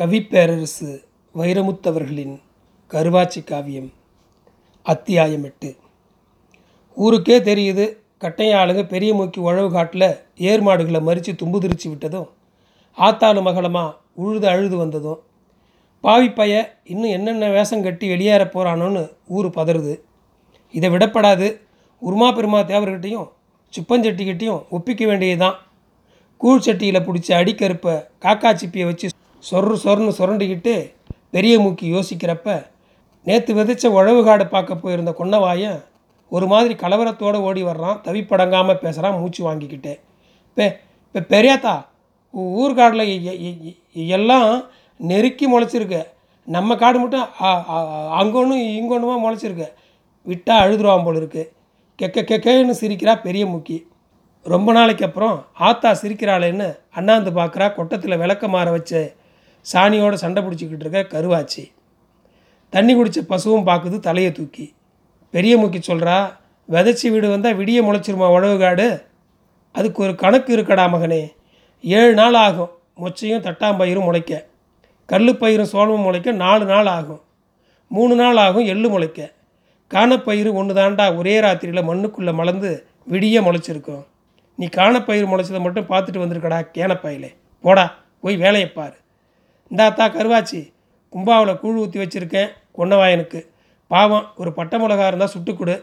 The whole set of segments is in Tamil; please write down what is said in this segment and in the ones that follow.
கவிப்பேரரசு வைரமுத்தவர்களின் கருவாச்சி காவியம் அத்தியாயம் எட்டு. ஊருக்கே தெரியுது கட்டைய ஆளுங்க பெரிய மூக்கி உழவு காட்டில் ஏர் மாடுகளை மறித்து தும்பு திரிச்சு விட்டதும் ஆத்தாளு மகளமா உழுது அழுது வந்ததும் பாவிப்பைய இன்னும் என்னென்ன வேஷம் கட்டி வெளியேற போகிறானோன்னு ஊர் பதறுது. இதை விடப்படாது உருமா பெருமா தேவர்கிட்டையும் சுப்பஞ்சட்டிக்கிட்டையும் ஒப்பிக்க வேண்டியதுதான். கூழ் சட்டியில் பிடிச்ச அடிக்கருப்பை காக்கா சிப்பியை வச்சு சொர்ரு சொர்னு சுரண்டிக்கிட்டு பெரிய மூக்கி யோசிக்கிறப்ப நேற்று விதைச்ச உழவு காடு பார்க்க போயிருந்த கொன்னவாயன் ஒரு மாதிரி கலவரத்தோடு ஓடி வர்றான் தவிப்படங்காமல் பேசுகிறான் மூச்சு வாங்கிக்கிட்டே. இப்போ இப்போ பெரியாத்தா ஊர்காடில் எல்லாம் நெருக்கி முளைச்சிருக்கு. நம்ம காடு மட்டும் அங்கொன்று இங்கொன்றுமா முளைச்சிருக்கு. விட்டால் அழுதுருவான் போல் இருக்கு. கெக்க கெக்கேன்னு சிரிக்கிறா பெரிய மூக்கி. ரொம்ப நாளைக்கு அப்புறம் ஆத்தா சிரிக்கிறாளேன்னு அண்ணாந்து பார்க்குறா கொட்டத்தில் விளக்க மாற வச்சு சாணியோட சண்டை பிடிச்சிக்கிட்டு இருக்க கருவாச்சி. தண்ணி குடித்த பசுவும் பார்க்குது தலையை தூக்கி. பெரிய மூக்கி சொல்கிறா விதைச்சி வீடு வந்தால் விடிய முளைச்சிருமா உழவு காடு? அதுக்கு ஒரு கணக்கு இருக்கடா மகனே. ஏழு நாள் ஆகும் மொச்சையும் தட்டாம்பயிரும் முளைக்க. கல்லுப்பயிரும் சோளமும் முளைக்க நாலு நாள் ஆகும். மூணு நாள் ஆகும் எள்ளு முளைக்க. காணப்பயிறு ஒன்று தாண்டா ஒரே ராத்திரியில் மண்ணுக்குள்ளே மலர்ந்து விடிய முளைச்சிருக்கும். நீ காணப்பயிர் முளைச்சதை மட்டும் பார்த்துட்டு வந்திருக்கடா கேனப்பயிலே போடா போய் வேலையை பாரு. இந்தாத்தா கருவாச்சி. கும்பாவில் கூழ் ஊற்றி வச்சுருக்கேன் கொன்னவாயனுக்கு பாவம் ஒரு பட்டை மிளகா இருந்தால் சுட்டு கொடு.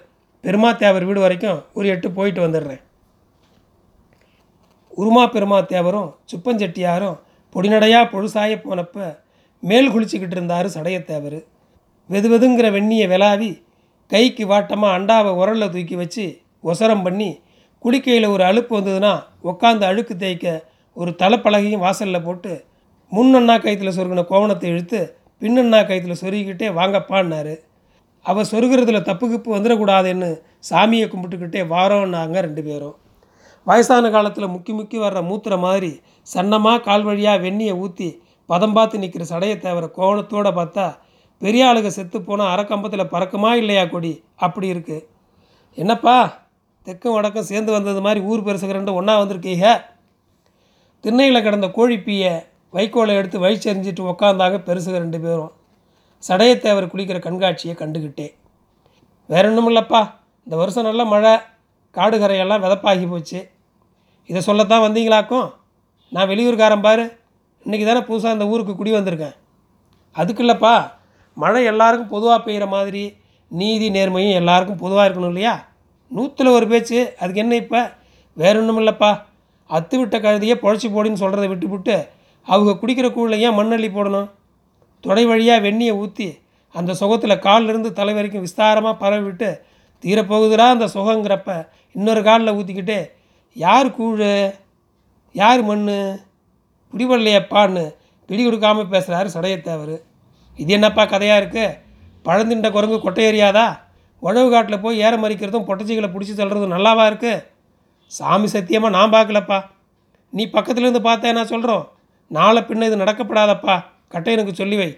பெருமா தேவர் வீடு வரைக்கும் ஒரு எட்டு போயிட்டு வந்துடுறேன். உருமா பெருமா தேவரும் சுப்பஞ்செட்டியாரும் பொடிநடையாக பொழுசாய போனப்ப மேல் குளிச்சுக்கிட்டு இருந்தார் சடையத்தேவர். வெது வெதுங்கிற வெண்ணியை விளாவி கைக்கு வாட்டமாக அண்டாவை உரலில் தூக்கி வச்சு ஒசரம் பண்ணி குளிக்கையில் ஒரு அழுப்பு வந்ததுன்னா உட்காந்து அழுக்கு தேய்க்க ஒரு தலைப்பலகையும் வாசலில் போட்டு முன்னண்ணா கைத்தில் சொருகின கோவணத்தை இழுத்து பின்னண்ணா கைத்தில் சொருகிக்கிட்டே வாங்கப்பான்னாரு அவர் சொருகிறதுல தப்பு கிப்பு வந்துடக்கூடாதுன்னு சாமியை கும்பிட்டுக்கிட்டே வாரோன்னாங்க ரெண்டு பேரும். வயசான காலத்தில் முக்கி முக்கி வர்ற மூத்திர மாதிரி சன்னமாக கால் வழியாக வெந்நியை ஊற்றி பதம் பார்த்து நிற்கிற சடையை தேவர கோவணத்தோடு பார்த்தா பெரிய ஆளுங்க செத்து போனால் அறக்கம்பத்தில் பறக்குமா இல்லையா கொடி? அப்படி இருக்குது என்னப்பா தெற்கும் வடக்கும் சேர்ந்து வந்தது மாதிரி ஊர் பெருசுகிறண்டு ஒன்றா வந்திருக்கீங்க? திண்ணையில் கிடந்த கோழிப்பீயை வைக்கோலை எடுத்து வழிச்செறிஞ்சிட்டு உக்காந்தாங்க பெருசுக ரெண்டு பேரும். சடையத்தேவர் குளிக்கிற கண்காட்சியை கண்டுக்கிட்டே வேற ஒன்றும் இல்லைப்பா இந்த வருஷம் நல்ல மழை காடு கரையெல்லாம் விதப்பாகி போச்சு. இதை சொல்லத்தான் வந்தீங்களாக்கும்? நான் வெளியூர்காரன் பாரு இன்றைக்கி தானே புதுசாக இந்த ஊருக்கு குடி வந்திருக்கேன். அதுக்கு இல்லைப்பா மழை எல்லாருக்கும் பொதுவாக பெய்கிற மாதிரி நீதி நேர்மையும் எல்லாருக்கும் பொதுவாக இருக்கணும் இல்லையா? நூற்றில் ஒரு பேச்சு அதுக்கு என்ன இப்போ? வேற ஒன்றும் இல்லைப்பா அத்து விட்ட கழுதியே பொழைச்சி போடுன்னு சொல்கிறத விட்டுவிட்டு அவங்க குடிக்கிற கூழில் ஏன் மண்ணள்ளி போடணும்? தொடை வழியாக வெந்நியை ஊற்றி அந்த சுகத்தில் காலிலிருந்து தலை வரைக்கும் விஸ்தாரமாக பரவி விட்டு தீரப்போகுதுடா அந்த சுகங்கிறப்ப இன்னொரு காலில் ஊற்றிக்கிட்டு யார் கூழு? யார் மண் பிடிபடலையப்பான்னு பிடி கொடுக்காமல் பேசுகிறாரு சடையத்தேவர். இது என்னப்பா கதையாக இருக்குது பழந்திண்ட குரங்கு கொட்டை எறியாதா? உழவு காட்டில் போய் ஏற மறிக்கிறதும் பொட்டச்சிகளை பிடிச்சி தள்ளுறதும் நல்லாவா இருக்குது சாமி சத்தியமாக நான் பார்க்கலப்பா. நீ பக்கத்துலேருந்து பார்த்தா நான் சொல்கிறோம் நாளை பின்ன இது நடக்கப்படாதப்பா. கட்டையனுக்கு சொல்லி வை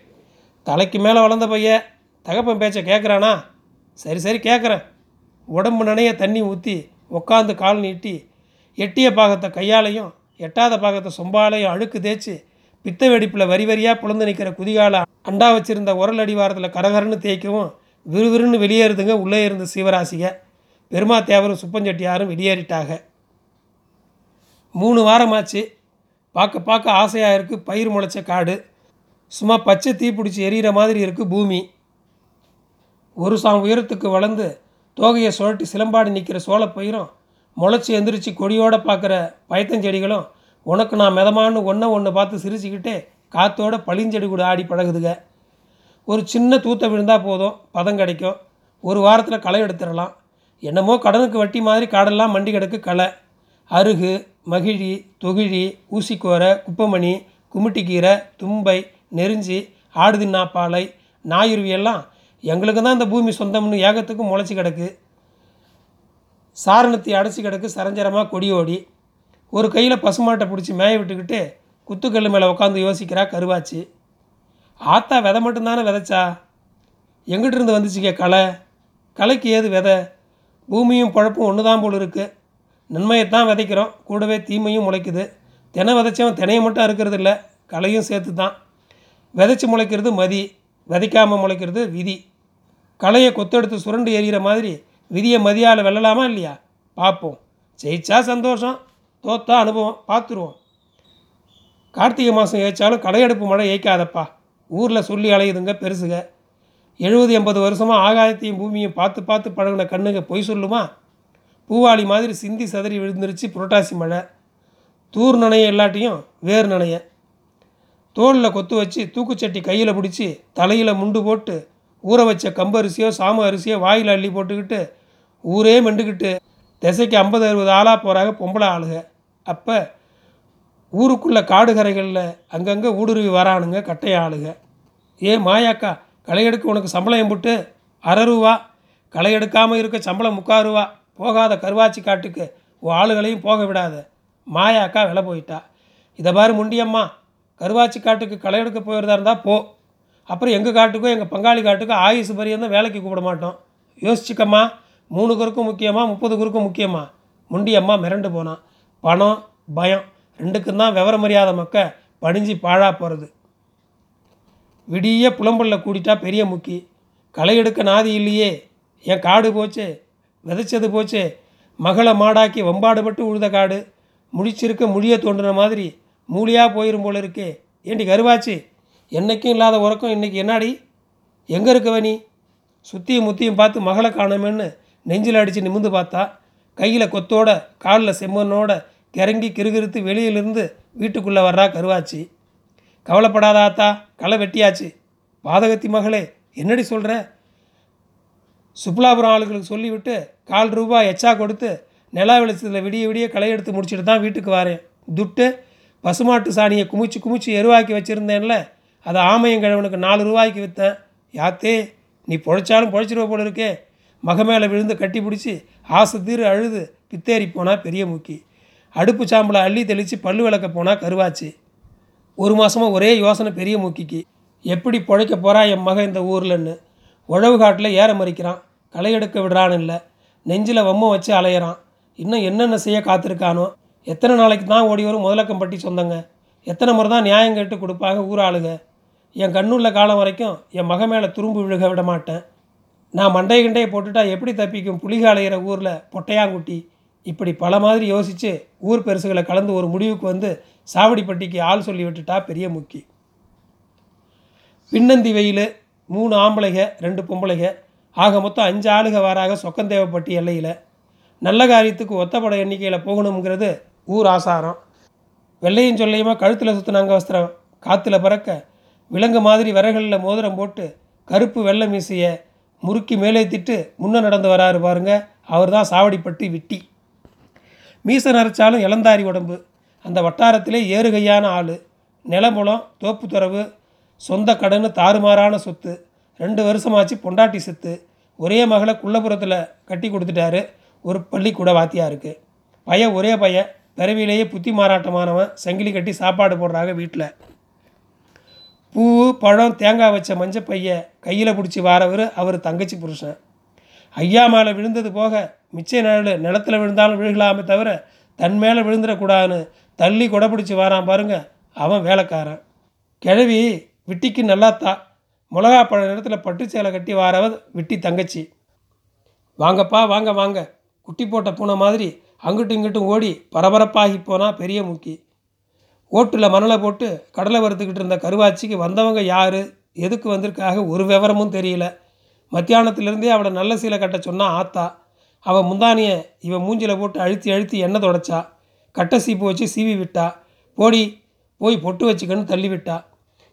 தலைக்கு மேலே வளர்ந்த பையன் தகப்பன் பேச்சை கேட்குறானா சரி சரி கேட்குறேன் உடம்பு நனைய தண்ணி ஊற்றி உட்காந்து கால் நீட்டி எட்டிய பாகத்தை கையாலையும் எட்டாத பாகத்தை சொம்பாலையும் அழுக்கு தேய்ச்சி பித்த வெடிப்பில் வரி வரியாக புலந்து நிற்கிற குதிகால அண்டா வச்சிருந்த உரல் அடிவாரத்தில் கரகரன்னு தேய்க்கவும் விறுவிறுன்னு வெளியேறுதுங்க உள்ளே இருந்த சிவராசிக. பெருமா தேவரும் சுப்பஞ்செட்டியாரும் வெளியேறிட்டாக. மூணு வாரமாச்சு. பார்க்க பார்க்க ஆசையாக இருக்குது பயிர் முளைச்ச காடு. சும்மா பச்சை தீ பிடிச்சி எரியிற மாதிரி இருக்குது பூமி. ஒரு சாம் உயரத்துக்கு வளர்ந்து தோகையை சுழட்டி சிலம்பாடி நிற்கிற சோளப்பயிரும் முளைச்சி எந்திரிச்சு கொடியோடு பார்க்குற பயத்தஞ்செடிகளும் உனக்கு நான் மிதமானு ஒன்றை ஒன்று பார்த்து சிரிச்சுக்கிட்டே காற்றோட பளிஞ்செடி கூட ஆடி பழகுதுங்க ஒரு சின்ன தூத்த விழுந்தால் போதும் பதம் கிடைக்கும். ஒரு வாரத்தில் களை எடுத்துடலாம். என்னமோ கடனுக்கு வட்டி மாதிரி காடெல்லாம் மண்டி கிடக்கு களை. அருகு மகிழி தொகிழி ஊசிக்கோரை குப்பமணி குமிட்டிக்கீரை தும்பை நெருஞ்சி ஆடுதின்னா பாலை ஞாயிறுவி எல்லாம் எங்களுக்கு தான் இந்த பூமி சொந்தம்னு ஏகத்துக்கும் முளைச்சி கிடக்கு. சாரணத்தை அடைச்சி கிடக்கு சரஞ்சரமாக கொடியோடி ஒரு கையில் பசுமாட்டை பிடிச்சி மேய விட்டுக்கிட்டு குத்துக்கல் மேலே உட்காந்து யோசிக்கிறா கருவாச்சி. ஆத்தா விதை மட்டும்தானே விதைச்சா? எங்கிட்ட இருந்து களை? களைக்கு ஏது விதை? பூமியும் பழப்பும் ஒன்று தான் போல் இருக்குது நன்மையைத்தான் விதைக்கிறோம். கூடவே தீமையும் முளைக்குது. தினை விதைச்சவன் தினையை மட்டும் அறுக்கிறது இல்லை களையும் சேர்த்து தான் விதைச்சி முளைக்கிறது மதி விதைக்காமல் முளைக்கிறது விதி. களையை கொத்தெடுத்து சுரண்டு எறிகிற மாதிரி விதியை மதியால் வெல்லலாமா இல்லையா? பார்ப்போம். ஜெயிச்சா சந்தோஷம் தோத்தா அனுபவம் பார்த்துருவோம். கார்த்திகை மாதம் ஏய்ச்சாலும் களையெடுப்பு மழை ஏய்க்காதப்பா. ஊரில் சொல்லி அலையுதுங்க பெருசுக. எழுபது எண்பது வருஷமாக ஆகாயத்தையும் பூமியும் பார்த்து பார்த்து பழகின கண்ணுங்க பொய் சொல்லுமா? பூவாளி மாதிரி சிந்தி சதறி விழுந்துருச்சு புரட்டாசி மழை. தூர் நனைய எல்லாட்டையும் வேர் நனைய. தோளில் கொத்து வச்சு தூக்குச்சட்டி கையில் பிடிச்சி தலையில் முண்டு போட்டு ஊற வச்ச கம்பு அரிசியோ சாம அரிசியோ வாயில் அள்ளி போட்டுக்கிட்டு ஊரே மெண்டுக்கிட்டு திசைக்கு ஐம்பது அறுபது ஆளாக போகிறாங்க பொம்பளை ஆளுக. அப்போ ஊருக்குள்ளே காடு கரைகளில் அங்கங்கே ஊடுருவி வரானுங்க கட்டைய ஆளுக. ஏ மாயாக்கா களை எடுக்க உனக்கு சம்பளம் எம்பிட்டு? அரை ரூபா களை எடுக்காமல் இருக்க சம்பளம் முக்கால் ரூபா போகாத கருவாச்சி காட்டுக்கு உன் ஆளுகளையும் போக விடாத. மாயா அக்கா விலை போயிட்டா. இதை பாரு முண்டியம்மா. கருவாச்சி காட்டுக்கு களை எடுக்க போயிருந்தா இருந்தால் போ. அப்புறம் எங்கள் காட்டுக்கும் எங்கள் பங்காளி காட்டுக்கும் ஆயுசு பரியந்தம் வேலைக்கு கூப்பிட மாட்டோம். யோசிச்சுக்கம்மா. மூணு குறுக்கும் முக்கியமா முப்பது குறுக்கும் முக்கியமா? முண்டியம்மா மிரண்டு போனான் பணம் பயம் ரெண்டுக்கும் தான் விவரம் அறியாத மக்க படிஞ்சு பாழா போகிறது விடிய புலம்பல்ல கூடிட்டா பெரிய முக்கி. களை எடுக்க நாதி இல்லையே. என் காடு போச்சு. விதைச்சது போச்சே. மகளை மாடாக்கி வம்பாடுபட்டு உழுத காடு. முடிச்சிருக்க முடிய தோன்றுன மாதிரி மூலியாக போயிடும் போல இருக்கே. ஏண்டி கருவாச்சு? என்றைக்கும் இல்லாத உறக்கம் இன்றைக்கி என்னாடி? எங்கே இருக்கவ நீ? சுற்றியும் முத்தியும் பார்த்து மகளை காணோமேன்னு நெஞ்சில் அடித்து நிமிந்து பார்த்தா கையில் கொத்தோட காலில் செம்மனோட கிறங்கி கிருகிருத்து வெளியிலிருந்து வீட்டுக்குள்ளே வர்றா கருவாச்சி. கவலைப்படாத ஆத்தா களை வெட்டியாச்சு. பாதகத்தி மகளே என்னடி சொல்கிற சுப்லாபுரம் ஆளுகளுக்கு சொல்லிவிட்டு கால் ரூபாய் எச்சா கொடுத்து நிலா வெளிச்சத்தில் விடிய விடிய களை எடுத்து முடிச்சுட்டு தான் வீட்டுக்கு வரேன். துட்டு பசுமாட்டு சாணியை குமிச்சு குமிச்சு எருவாக்கி வச்சுருந்தேன்ல அதை ஆமையங்கிழவனுக்கு நாலு ரூபாய்க்கு விற்றேன் யாத்தே நீ பொழைச்சாலும் பொழைச்சிருவ போல இருக்கே. மக மேலே விழுந்து கட்டி பிடிச்சி ஆசை தீரு அழுது பித்தேறி போனால் பெரிய மூக்கி. அடுப்பு சாம்பலை அள்ளி தெளித்து பல்லு விளக்க போனால் கருவாச்சு. ஒரு மாதமாக ஒரே யோசனை பெரிய மூக்கிக்கு. எப்படி பொழைக்க போகிறா என் மகன் இந்த ஊர்லன்னு. உழவு காட்டில் ஏற மறிக்கிறான். களை எடுக்க விடுறான்னு இல்லை. நெஞ்சில் வம்மம் வச்சு அலையிறான். இன்னும் என்னென்ன செய்ய காத்திருக்கானோ? எத்தனை நாளைக்கு தான் ஓடி வரும் முதலக்கம்பட்டி சொந்தங்க? எத்தனை முறை தான் நியாயம் கேட்டு கொடுப்பாங்க ஊராளுங்க என் கண்ணுள்ள காலம் வரைக்கும் என் மக மேலே துரும்பு விழுக விட மாட்டேன். நான் மண்டை கிண்டையை போட்டுட்டா எப்படி தப்பிக்கும்? புலிக அலையிற ஊரில் பொட்டையாங்குட்டி. இப்படி பல மாதிரி யோசித்து ஊர் பெருசுகளை கலந்து ஒரு முடிவுக்கு வந்து சாவடிப்பட்டிக்கு ஆள் சொல்லி விட்டுட்டா பெரிய முக்கி. பின்னந்தி வெயில் மூணு ஆம்பளைக ரெண்டு பொம்பளைக. ஆக மொத்தம் அஞ்சு ஆளுக வாராக சொக்கந்தேவப்பட்டி எல்லையில். நல்ல காரியத்துக்கு ஒத்தப்பட எண்ணிக்கையில் போகணுங்கிறது ஊர் ஆசாரம். வெள்ளையும் சொல்லையுமா கழுத்தில் சுற்றினாங்க வஸ்திரம். காற்றுல பறக்க விலங்கு மாதிரி விறகுகளில் மோதிரம் போட்டு கருப்பு வெள்ளை மீசைய முறுக்கி மேலே திட்டு முன்னே நடந்து வராரு பாருங்க. அவர் தான் சாவடிப்பட்டி விட்டி. மீசை நரைச்சாலும் இளந்தாரி உடம்பு. அந்த வட்டாரத்திலே ஏறுகையான ஆள். நிலமுலம் தோப்பு துறவு சொந்த கடன் தாறுமாறான சொத்து. ரெண்டு வருஷமாச்சு பொண்டாட்டி செத்து ஒரே மகளை குள்ளபுரத்தில் கட்டி கொடுத்துட்டாரு. ஒரு பள்ளிக்கூட வாத்தியாருக்கு. பையன் ஒரே பையன் பிறவிலேயே புத்தி மாறாட்டமானவன் சங்கிலி கட்டி சாப்பாடு போடுறாங்க வீட்டில் பூ பழம் தேங்காய் வச்ச மஞ்சள் பைய கையில் பிடிச்சி வாரவர் அவர் தங்கச்சி புருஷன். ஐயா மேலே விழுந்தது போக மிச்ச நிழல் நிலத்தில் விழுந்தாலும் விழுகலாமே தவிர தன் மேலே விழுந்துடக்கூடாதுன்னு தள்ளி கொடை பிடிச்சி வாரான் பாருங்க அவன் வேலைக்காரன். கிழவி விட்டிக்கு நல்லாத்தா மிளகா பழ நிறத்தில் பட்டு சேலை கட்டி வாரவ விட்டி தங்கச்சி. வாங்கப்பா வாங்க வாங்க. குட்டி போட்ட பூனை மாதிரி அங்கிட்டும் இங்கிட்டும் ஓடி பரபரப்பாகி போனால் பெரிய முக்கி. ஓட்டில் மணலை போட்டு கடலை வறுத்துக்கிட்டு இருந்த கருவாச்சிக்கு வந்தவங்க யார்? எதுக்கு வந்திருக்காக ஒரு விவரமும் தெரியல. மத்தியானத்திலிருந்தே அவளை நல்ல சீலை கட்ட சொன்னா ஆத்தா. அவள் முந்தானியை இவன் மூஞ்சில போட்டு அழுத்தி அழுத்தி எண்ணெய் தொடச்சா. கட்டை சீப்பு வச்சு சீவி விட்டா. போடி போய் பொட்டு வச்சுக்கன்னு தள்ளி விட்டா.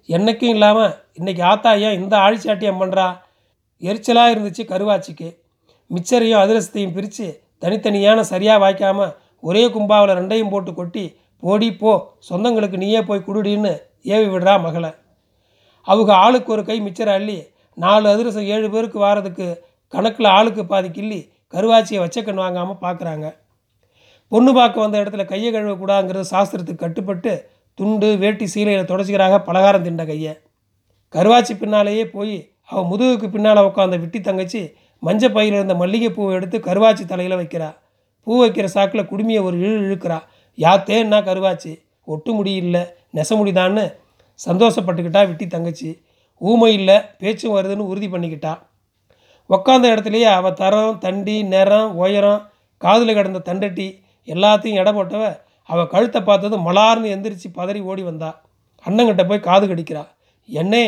என்னைக்கும் இல்லாமல் இன்றைக்கி ஆத்தா ஏன் இந்த ஆழிச்சாட்டியம் பண்ணுறா எரிச்சலாக இருந்துச்சு கருவாச்சிக்கு. மிச்சரையும் அதிரசத்தையும் பிரித்து தனித்தனியான சரியாக வாய்க்காமல் ஒரே கும்பாவில் ரெண்டையும் போட்டு கொட்டி போடி போ சொந்தங்களுக்கு நீயே போய் குடுடின்னு ஏவி விடுறா மகளை. அவங்க ஆளுக்கு ஒரு கை மிச்சரை அள்ளி நாலு அதிரசம் ஏழு பேருக்கு வாரதுக்கு கணக்கில் ஆளுக்கு பாதி கிள்ளி கருவாச்சியை வச்ச கண் வாங்காமல் பார்க்குறாங்க பொண்ணு பார்க்க வந்த இடத்துல கையை கழுவக்கூடாதுங்கிறது சாஸ்திரத்துக்கு கட்டுப்பட்டு துண்டு வேட்டி சீலையில் தொடச்சிக்கிறாக பலகாரம் திண்ட கையை. கருவாச்சி பின்னாலேயே போய் அவள் முதுகுக்கு பின்னால் உட்காந்த விட்டி தங்கச்சி மஞ்சள் பையில் இருந்த மல்லிகைப்பூவை எடுத்து கருவாச்சி தலையில் வைக்கிறா. பூ வைக்கிற சாக்கில் குடுமியை ஒரு இழு இழுக்கிறா. யாத்தேன்னா கருவாச்சி? ஒட்டு முடி இல்லை நெச முடிதான்னு? சந்தோஷப்பட்டுக்கிட்டா விட்டி தங்கச்சி. ஊமை இல்லை பேச்சும் வருதுன்னு உறுதி பண்ணிக்கிட்டா. உக்காந்த இடத்துலையே அவள் தரம் தண்டி நிறம் உயரம் காதில் கிடந்த தண்டட்டி எல்லாத்தையும் எடை போட்டவ அவள் கழுத்தை பார்த்ததும் மலார்னு எந்திரிச்சு பதறி ஓடி வந்தா. அண்ணங்கிட்ட போய் காது கடிக்கிறா. என்னே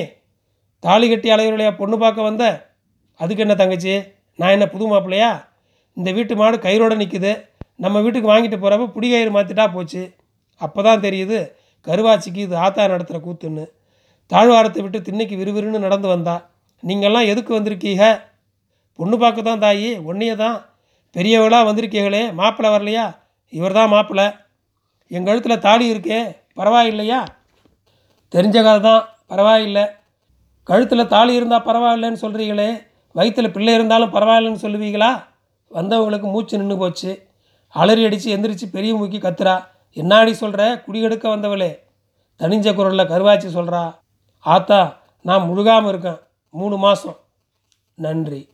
தாலி கட்டி அலையுறையா பொண்ணு பார்க்க வந்த? அதுக்கு என்ன தங்கச்சி? நான் என்ன புது மாப்பிள்ளையா? இந்த வீட்டு மாடு கயிறோடு நிற்குது நம்ம வீட்டுக்கு வாங்கிட்டு போகிறப்ப புடி கயிறு மாற்றிட்டா போச்சு. அப்போ தான் தெரியுது கருவாச்சிக்கு இது ஆத்தா நடத்துகிற கூத்துன்னு. தாழ்வாரத்தை விட்டு திண்ணைக்கு விறுவிறுன்னு நடந்து வந்தா. நீங்கள்லாம் எதுக்கு வந்திருக்கீங்க? பொண்ணு பார்க்க தான் தாயி ஒன்றையே தான் பெரியவளாக வந்திருக்கீங்களே மாப்பிள்ளை வரலையா? இவர் தான் மாப்பிள்ளை. என் கழுத்தில் தாலி இருக்கே பரவாயில்லையா? தெரிஞ்ச கதை தான் பரவாயில்லை. கழுத்தில் தாலி இருந்தால் பரவாயில்லைன்னு சொல்கிறீங்களே வயிற்றில் பிள்ளை இருந்தாலும் பரவாயில்லைன்னு சொல்லுவீங்களா? வந்தவங்களுக்கு மூச்சு நின்று போச்சு. அலறி அடித்து எந்திரிச்சு பெரிய மூக்கி கத்துறா. என்னாடி சொல்கிற குடிகெடுக்க வந்தவளே. தனிஞ்ச குரலில் கருவாச்சி சொல்கிறா ஆத்தா நான் முழுகாமல் இருக்கேன். மூணு மாதம் நன்றி.